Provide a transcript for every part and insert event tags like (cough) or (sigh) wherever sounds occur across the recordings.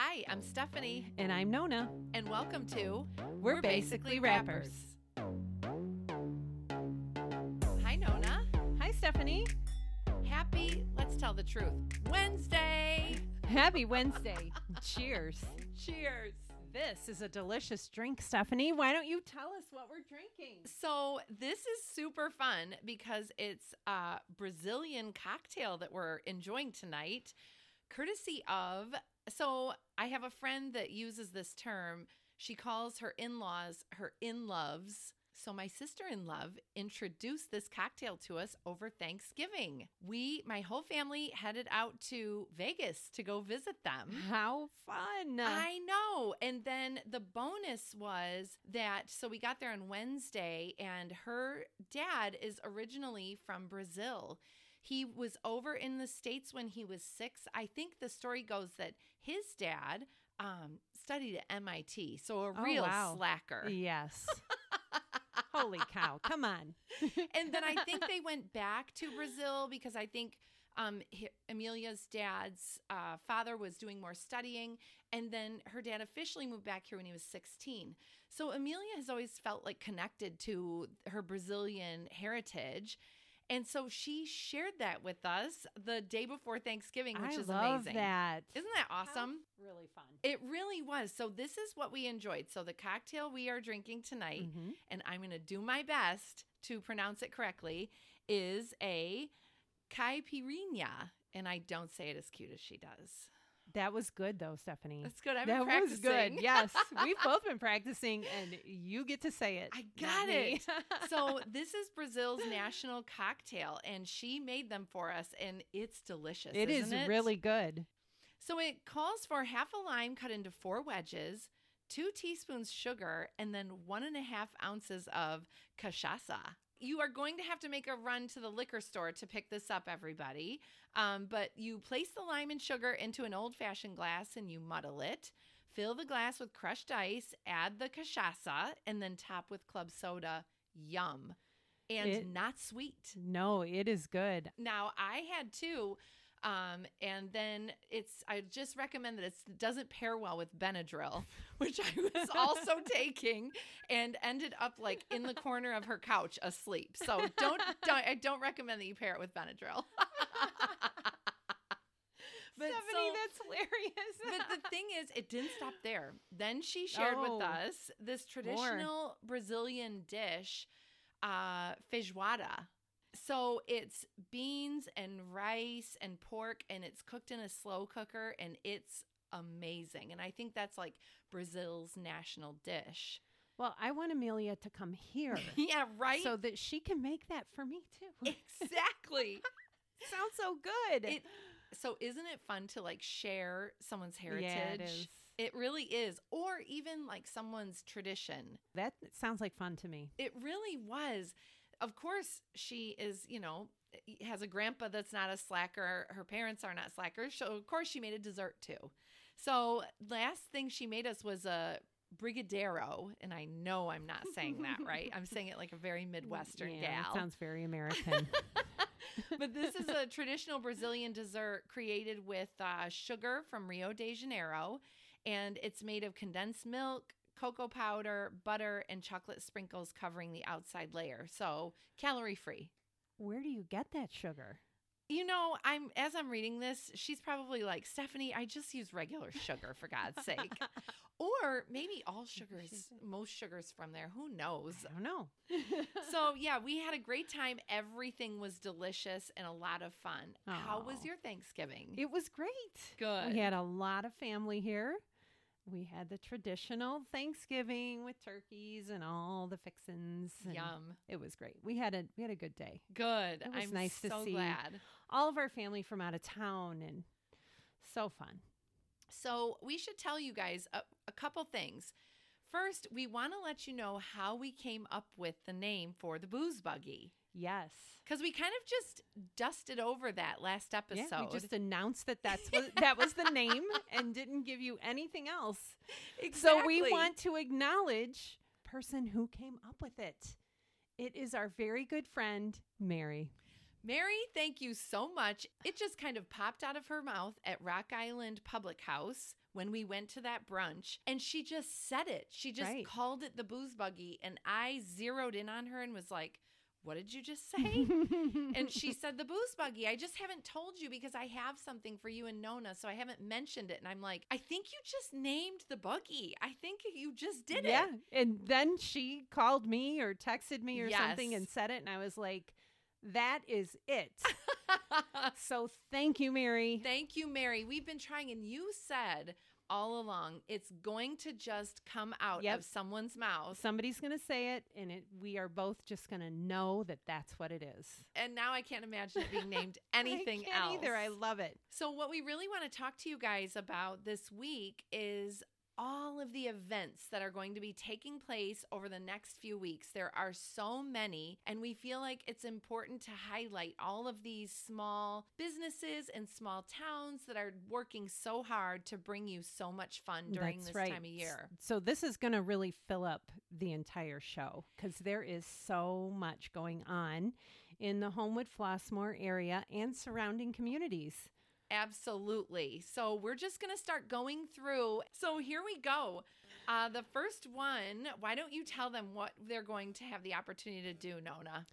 Hi, I'm Stephanie, And I'm Nona. and welcome to We're, basically rappers. Hi, Nona. Hi, Stephanie. Happy, let's tell the truth, Wednesday. Happy Wednesday. (laughs) Cheers. Cheers. This is a delicious drink, Stephanie. Why don't you tell us what we're drinking? So, this is super fun because it's a Brazilian cocktail that we're enjoying tonight, courtesy of. So, I have a friend that uses this term. She calls her in laws her in loves. So, my sister in love introduced this cocktail to us over Thanksgiving. We, my whole family, headed out to Vegas to go visit them. How fun. I know. And then the bonus was that so we got there on Wednesday, and her dad is originally from Brazil. He was over in the States when he was six. I think the story goes that his dad um, studied at MIT, so a Oh, real wow. slacker. Yes. (laughs) Holy cow. Come on. and then I think they went back to Brazil because I think um, Amelia's dad's uh, father was doing more studying, and then her dad officially moved back here when he was 16. So Amelia has always felt like connected to her Brazilian heritage. And so she shared that with us the day before Thanksgiving, which I is love amazing. that. Isn't that awesome? Really fun. It really was. So this is what we enjoyed. So the cocktail we are drinking tonight Mhm. and I'm going to do my best to pronounce it correctly, is a caipirinha. And I don't say it as cute as she does. That was good, though, Stephanie. That's good. I've been that was good. (laughs) Yes. We've both been practicing, and you get to say it. I got it. (laughs) so this is Brazil's national cocktail, and she made them for us, and it's delicious. it is it? really good. So it calls for half a lime cut into four wedges, two teaspoons sugar, and then one and a half ounces of cachaça. You are going to have to make a run to the liquor store to pick this up, everybody. Um, but you place the lime and sugar into an old fashioned glass and you muddle it. Fill the glass with crushed ice, add the cachaça, and then top with club soda. Yum. And It- not sweet. No, it is good. Now I had two, um, and then it's. I just recommend that it doesn't pair well with Benadryl, (laughs) which I was also (laughs) taking, and ended up like in the corner of her couch asleep. So don't, don't I don't recommend that you pair it with Benadryl. (laughs) But Stephanie, so- that's hilarious. but the thing is, it didn't stop there. Then she shared Oh. with us this traditional Brazilian dish, uh, feijoada. So it's beans and rice and pork, and it's cooked in a slow cooker, and it's amazing. And I think that's like Brazil's national dish. well, I want Amelia to come here (laughs) yeah, right. so that she can make that for me too. (laughs) exactly. sounds so good. it. So isn't it fun to like share someone's heritage? Yeah, it is. It really is, or even like someone's tradition. That sounds like fun to me. It really was. Of course, she is, you know, has a grandpa that's not a slacker. Her parents are not slackers. So, of course, she made a dessert too. So, last thing she made us was a brigadeiro. And I know I'm not saying that right. (laughs) I'm saying it like a very Midwestern yeah, gal. Sounds very American. (laughs) but this is a traditional Brazilian dessert created with uh, sugar from Rio de Janeiro, and it's made of condensed milk, cocoa powder, butter, and chocolate sprinkles covering the outside layer. So calorie free. Where do you get that sugar? You know, I'm as I'm reading this, she's probably like, Stephanie, I just use regular sugar for God's (laughs) sake. Or maybe all sugars, most sugars from there. Who knows? I don't know. (laughs) so yeah, we had a great time. Everything was delicious and a lot of fun. How was your Thanksgiving? It was great. Good. We had a lot of family here. We had the traditional Thanksgiving with turkeys and all the fixins. and Yum. It was great. We had a we had a good day. Good. It was I'm nice to see. glad. All of our family from out of town and so fun. So we should tell you guys a, a couple things. First, we want to let you know how we came up with the name for the booze buggy. Yes. Because we kind of just dusted over that last episode. Yeah, we just announced that that's what, (laughs) that was the name and didn't give you anything else. So we want to acknowledge person who came up with it. It is our very good friend Mary. Mary, thank you so much. It just kind of popped out of her mouth at Rock Island Public House when we went to that brunch and she just said it. She just Right. called it the booze buggy and I zeroed in on her and was like, "What did you just say?" (laughs) and she said the booze buggy. I just haven't told you because I have something for you and Nona, so I haven't mentioned it. And I'm like, I think you just named the buggy. I think you just did yeah. it. And then she called me or texted me or something and said it. And I was like, that is it. (laughs) so thank you, Mary. Thank you, Mary. We've been trying, and you said all along it's going to just come out Yep. of someone's mouth. Somebody's going to say it, and it, we are both just going to know that that's what it is. And now I can't imagine it being named (laughs) anything else. Either. I love it. So, what we really want to talk to you guys about this week is all of the events that are going to be taking place over the next few weeks. There are so many, and we feel like it's important to highlight all of these small businesses and small towns that are working so hard to bring you so much fun during That's this right. time of year. So this is going to really fill up the entire show because there is so much going on in the Homewood Flossmoor area and surrounding communities. Absolutely. So we're just going to start going through. So here we go. Uh, the first one, why don't you tell them what they're going to have the opportunity to do, Nona?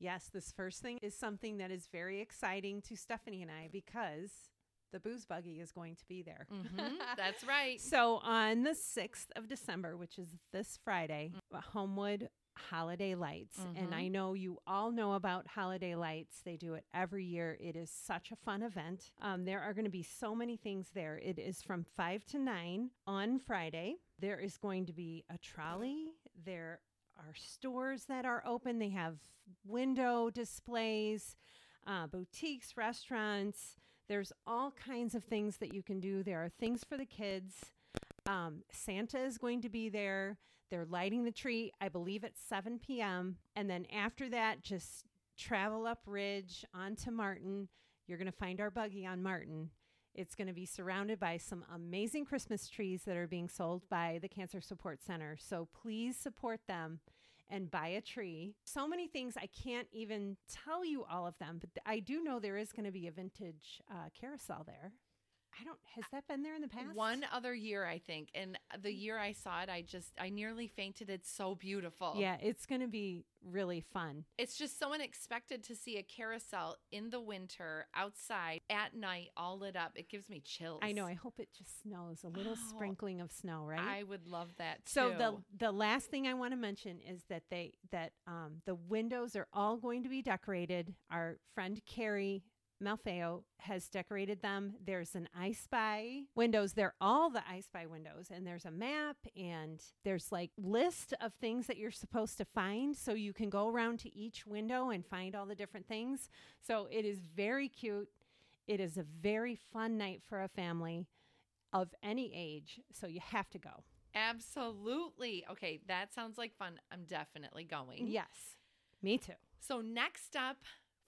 Yes, this first thing is something that is very exciting to Stephanie and I because the booze buggy is going to be there. Mhm, (laughs) That's right. So on the 6th of December, which is this Friday, uh, Homewood Holiday Lights. And Mhm. I know you all know about Holiday Lights. They do it every year. It is such a fun event. Um, there are going to be so many things there. It is from 5 to 9 on Friday. There is going to be a trolley. There are stores that are open. They have window displays, uh, boutiques, restaurants. There's all kinds of things that you can do. There are things for the kids. Um, Santa is going to be there. They're lighting the tree, I believe, at 7 p.m. And then after that, just travel up Ridge onto Martin. You're going to find our buggy on Martin. It's going to be surrounded by some amazing Christmas trees that are being sold by the Cancer Support Center. So please support them and buy a tree. So many things, I can't even tell you all of them, but I do know there is going to be a vintage uh, carousel there. I don't, has that been there in the past? One other year, I think. And the year I saw it, I just, I nearly fainted. It's so beautiful. Yeah, it's going to be really fun. It's just so unexpected to see a carousel in the winter outside at night, all lit up. It gives me chills. I know. I hope it just snows, a little Oh, sprinkling of snow, right? I would love that too. so the the last thing I want to mention is that they that um, the windows are all going to be decorated. Our friend Carrie Malfeo has decorated them. There's an I Spy windows. They're all the I Spy windows, and there's a map, and there's like list of things that you're supposed to find, so you can go around to each window and find all the different things. So it is very cute. It is a very fun night for a family of any age, so you have to go. Absolutely. Okay, that sounds like fun. I'm definitely going. Yes, me too. So next up,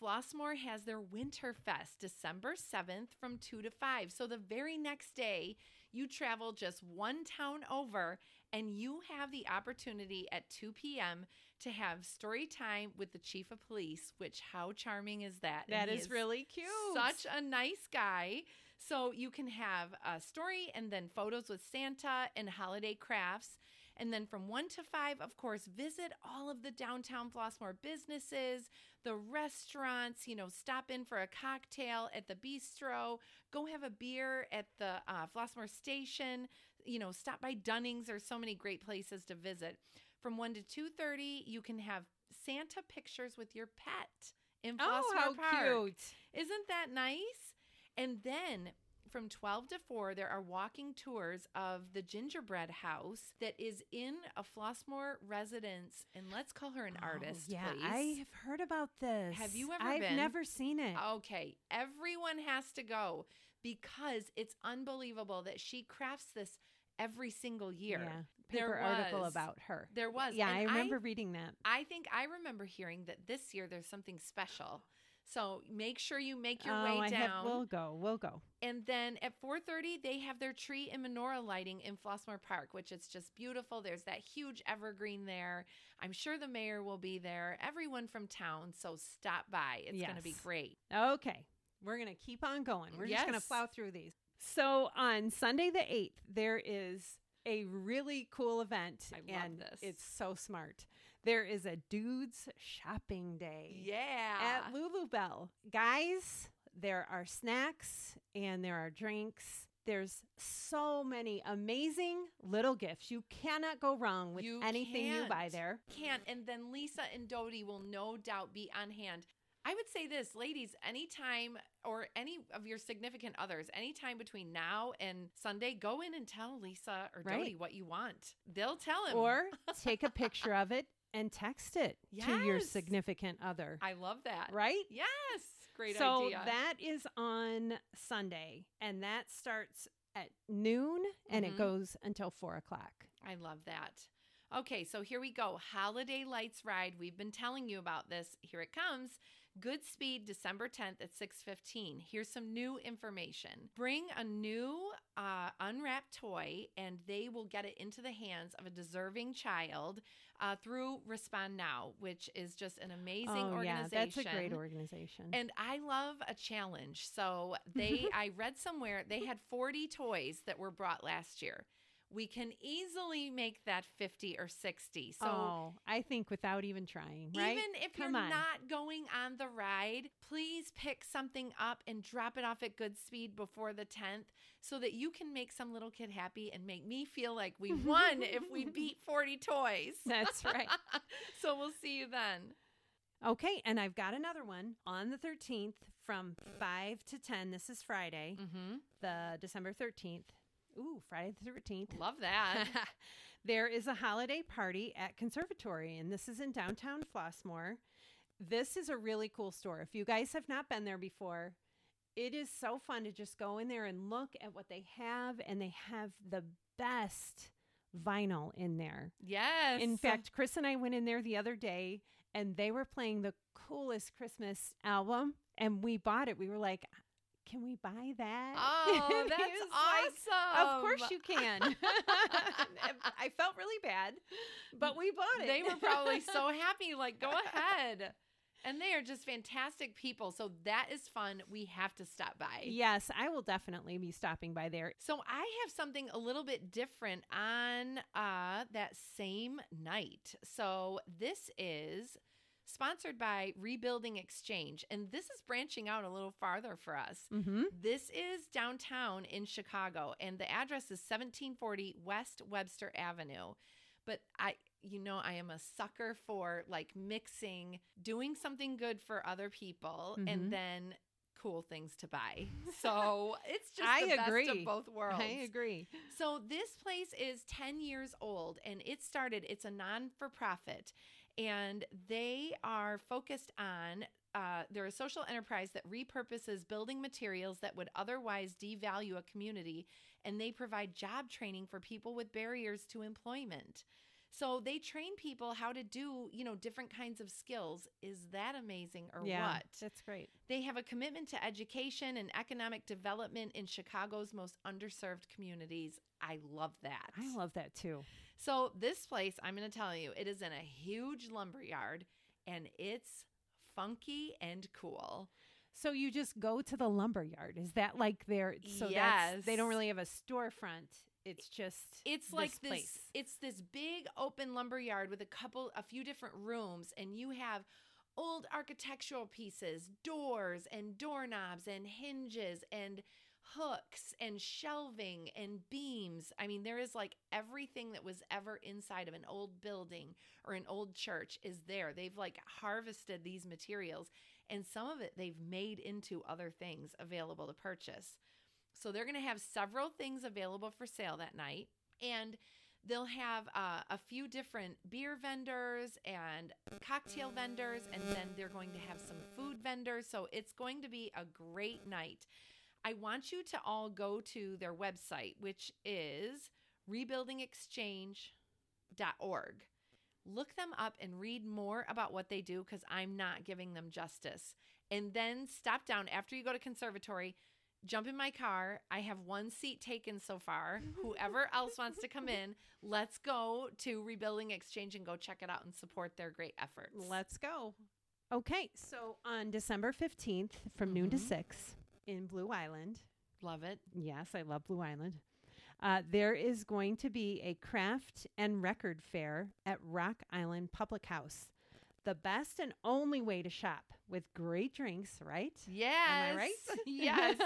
Flossmoor has their Winter Fest December 7th from 2 to 5. So the very next day, you travel just one town over and you have the opportunity at 2 p.m. to have story time with the chief of police, which how charming is that? That is, is really cute. such a nice guy. So you can have a story and then photos with Santa and holiday crafts. And then from one to five, of course, visit all of the downtown Flossmoor businesses, the restaurants, you know, stop in for a cocktail at the bistro, go have a beer at the uh, Flossmoor station, you know, stop by Dunning's. There's so many great places to visit. From 1 to 2.30, you can have Santa pictures with your pet in Flossmoor oh, how Park. cute! Isn't that nice? And then from 12 to 4, there are walking tours of the gingerbread house that is in a Flossmoor residence. And let's call her an Oh, artist, yeah, please. I have heard about this. Have you ever I've been? never seen it. Okay, everyone has to go because it's unbelievable that she crafts this every single year. Yeah, There paper article about her. There was. Yeah, and I remember reading that. I think I remember hearing that this year there's something special. So make sure you make your oh, way I down. have, we'll go. We'll go. And then at 4:30 they have their tree and menorah lighting in Flossmoor Park, which is just beautiful. There's that huge evergreen there. I'm sure the mayor will be there. Everyone from town, so stop by. It's going to be great. Okay, we're gonna keep on going. We're just gonna plow through these. So on Sunday the 8th, there is a really cool event. I love and this. It's so smart. There is a dudes shopping day Yeah. at Lulubell. Guys, there are snacks and there are drinks. There's so many amazing little gifts. You cannot go wrong with You anything you buy there. Can't. And then Lisa and Dodie will no doubt be on hand. I would say this, ladies, anytime or any of your significant others, anytime between now and Sunday, go in and tell Lisa or Right. Dodie what you want. They'll tell him. Or (laughs) take a picture of it and text it to your significant other. I love that. Right? Yes. Great so idea. that is on Sunday, and that starts at noon and Mhm. it goes until four o'clock. I love that. Okay, so here we go. Holiday Lights Ride. We've been telling you about this. Here it comes. Good Speed, December 10th at 6:15. Here's some new information. Bring a new uh, unwrapped toy, and they will get it into the hands of a deserving child uh, through Respond Now, which is just an amazing oh yeah, organization. that's a great organization. And I love a challenge. So they (laughs) I read somewhere they had 40 toys that were brought last year. We can easily make that 50 or 60. So oh, I think without even trying, right? even if Come you're on. not going on the ride, please pick something up and drop it off at good speed before the 10th so that you can make some little kid happy and make me feel like we (laughs) won if we beat 40 toys. That's right. (laughs) so we'll see you then. Okay, and I've got another one on the 13th from 5 to 10. This is Friday, Mhm. the December 13th. Ooh, Friday the 13th. Love that. (laughs) there is a holiday party at Conservatory, and this is in downtown Flossmoor. This is a really cool store. If you guys have not been there before, it is so fun to just go in there and look at what they have, and they have the best vinyl in there. yes. In fact, Chris and I went in there the other day and they were playing the coolest Christmas album and we bought it. We were like, can we buy that? Oh, (laughs) that's was like, awesome. Of course you can. (laughs) (laughs) I felt really bad, but we bought it. They were probably so happy. Like, go ahead. And they are just fantastic people. So that is fun. We have to stop by. Yes, I will definitely be stopping by there. So I have something a little bit different on uh, that same night. So this is sponsored by Rebuilding Exchange, and this is branching out a little farther for us. Mm-hmm. This is downtown in Chicago, and the address is 1740 West Webster Avenue. But I, you know, I am a sucker for like mixing, doing something good for other people, Mhm. and then cool things to buy. (laughs) So it's just I the best agree. of both worlds. I agree. So this place is 10 years old and it started, it's a non for profit, and they are focused on. Uh, they're a social enterprise that repurposes building materials that would otherwise devalue a community, and they provide job training for people with barriers to employment. So they train people how to do, you know, different kinds of skills. Is that amazing or yeah, what? that's great. They have a commitment to education and economic development in Chicago's most underserved communities. I love that. I love that too. So, this place, I'm going to tell you, it is in a huge lumber yard and it's funky and cool. So you just go to the lumber yard. Is that like their so that's they don't really have a storefront. It's just It's like this place. it's this big open lumber yard with a couple a few different rooms and you have old architectural pieces, doors and doorknobs and hinges and hooks and shelving and beams. I mean, there is like everything that was ever inside of an old building or an old church is there. They've like harvested these materials and some of it they've made into other things available to purchase. So they're going to have several things available for sale that night. And they'll have uh, a few different beer vendors and cocktail vendors. And then they're going to have some food vendors. So it's going to be a great night. I want you to all go to their website, which is rebuildingexchange.org. Look them up and read more about what they do because I'm not giving them justice. And then stop down after you go to conservatory jump in my car. I have one seat taken so far. Whoever (laughs) else wants to come in, let's go to Rebuilding Exchange and go check it out and support their great efforts. Let's go. Okay, so on December 15th from noon to Mhm. 6 in Blue Island, Love it. Yes, I love Blue Island. Uh, there is going to be a craft and record fair at Rock Island Public House. The best and only way to shop with great drinks, right? Yes. Am I right? (laughs) (laughs) yes.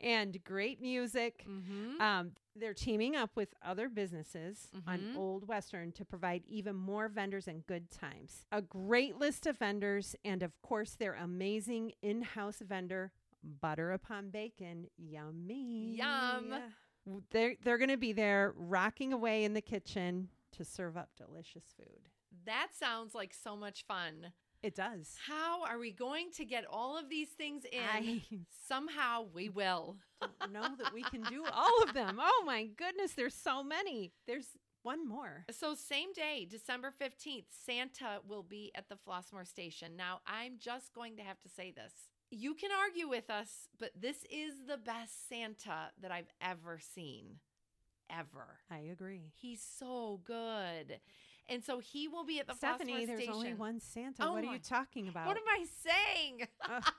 and great music. mm-hmm. Um, they're teaming up with other businesses on Mhm. Old Western to provide even more vendors and good times. A great list of vendors, and of course, their amazing in house vendor, Butter Upon Bacon. Yummy. Yum. They're, they're going to be there rocking away in the kitchen to serve up delicious food. That sounds like so much fun. It does. How are we going to get all of these things in? I (laughs) Somehow we will. don't know that we can do all of them. Oh my goodness, there's so many. There's one more. So, same day, December 15th, Santa will be at the Flossmoor station. Now, I'm just going to have to say this. You can argue with us, but this is the best Santa that I've ever seen. Ever. I agree. He's so good. And so he will be at the Stephanie, there's station. only one Santa. Oh what are you talking about? What am I saying? Ugh. (laughs)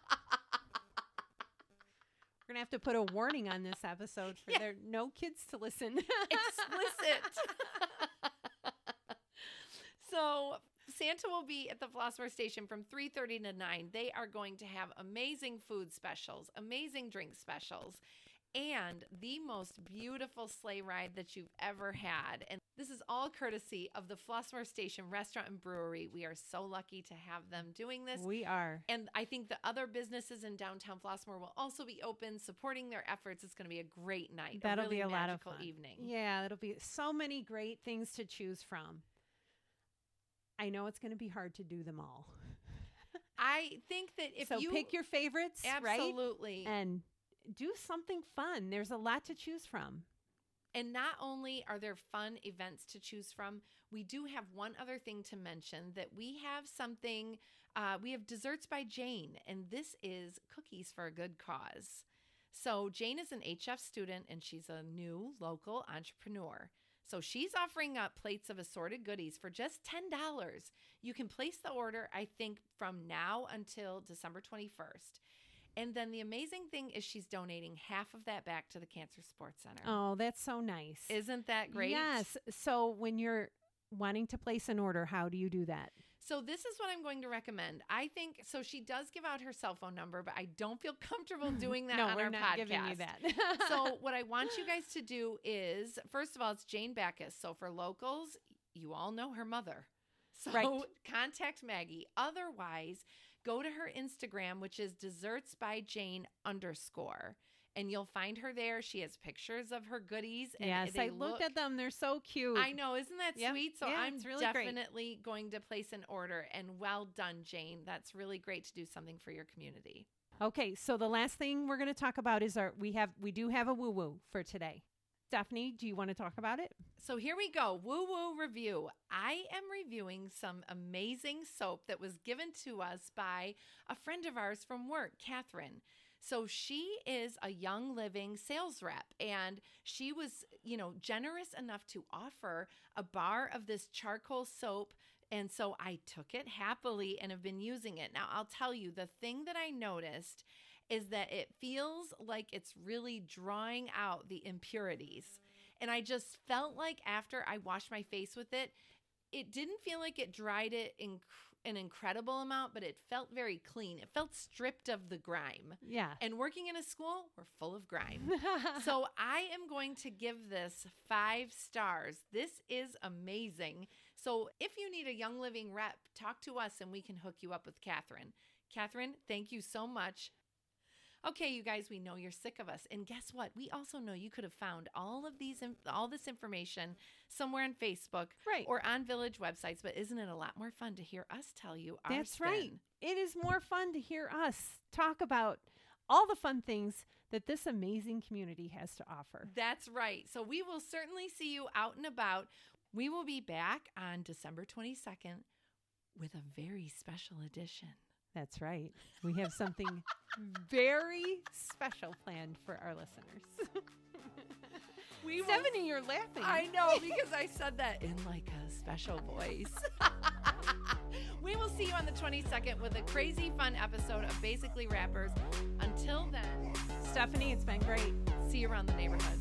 We're gonna have to put a warning on this episode for Yeah. there no kids to listen. explicit. (laughs) so Santa will be at the Flossmoor station from 3:30 to 9. They are going to have amazing food specials, amazing drink specials, and the most beautiful sleigh ride that you've ever had. And this is all courtesy of the Flossmoor Station Restaurant and Brewery. We are so lucky to have them doing this. we are. And I think the other businesses in downtown Flossmoor will also be open, supporting their efforts. It's going to be a great night. That'll really be a lot of fun. evening. Yeah, it'll be so many great things to choose from. I know it's going to be hard to do them all. I think that if so you pick your favorites, right? absolutely, And do something fun. There's a lot to choose from. and not only are there fun events to choose from, we do have one other thing to mention that we have something. Uh, we have desserts by Jane, and this is cookies for a good cause. So Jane is an HF student, and she's a new local entrepreneur. So she's offering up plates of assorted goodies for just $10. You can place the order, I think, from now until December 21st. And then the amazing thing is she's donating half of that back to the Cancer Support Center. Oh, that's so nice. Isn't that great? Yes. So when you're wanting to place an order, how do you do that? So this is what I'm going to recommend. I think so she does give out her cell phone number, but I don't feel comfortable (laughs) doing that no, on we're our not podcast. giving you that. (laughs) so (laughs) what I want you guys to do is first of all, it's Jane Backus. So for locals, you all know her mother. So Right. contact Maggie. Otherwise, go to her Instagram, which is desserts by Jane underscore. And you'll find her there. She has pictures of her goodies. And yes, I looked look- at them. They're so cute. I know, isn't that Yep. sweet? So Yeah, I'm really great. definitely going to place an order. And well done, Jane. That's really great to do something for your community. Okay, so the last thing we're going to talk about is our we have we do have a woo woo for today. Stephanie, do you want to talk about it? So here we go. Woo woo review. I am reviewing some amazing soap that was given to us by a friend of ours from work, Catherine. So she is a young living sales rep and she was, you know, generous enough to offer a bar of this charcoal soap. And so I took it happily and have been using it. Now, I'll tell you the thing that I noticed is that it feels like it's really drawing out the impurities. And I just felt like after I washed my face with it, it didn't feel like it dried it in an incredible amount, but it felt very clean. It felt stripped of the grime. Yeah. And working in a school, we're full of grime. (laughs) so I am going to give this five stars. This is amazing. So if you need a Young Living rep, talk to us and we can hook you up with Catherine. Catherine, thank you so much. Okay, you guys, we know you're sick of us. And guess what? We also know you could have found all of these all this information somewhere on Facebook right. or on village websites, but isn't it a lot more fun to hear us tell you our That's right. It is more fun to hear us talk about all the fun things that this amazing community has to offer. That's right. So we will certainly see you out and about. We will be back on December 22nd with a very special edition. That's right. We have something (laughs) very special planned for our listeners. (laughs) We will- Stephanie, you're laughing. I know (laughs) because I said that in like a special voice. we will see you on the 22nd with a crazy fun episode of Basically Rappers. Until then, Stephanie. It's been great. See you around the neighborhood.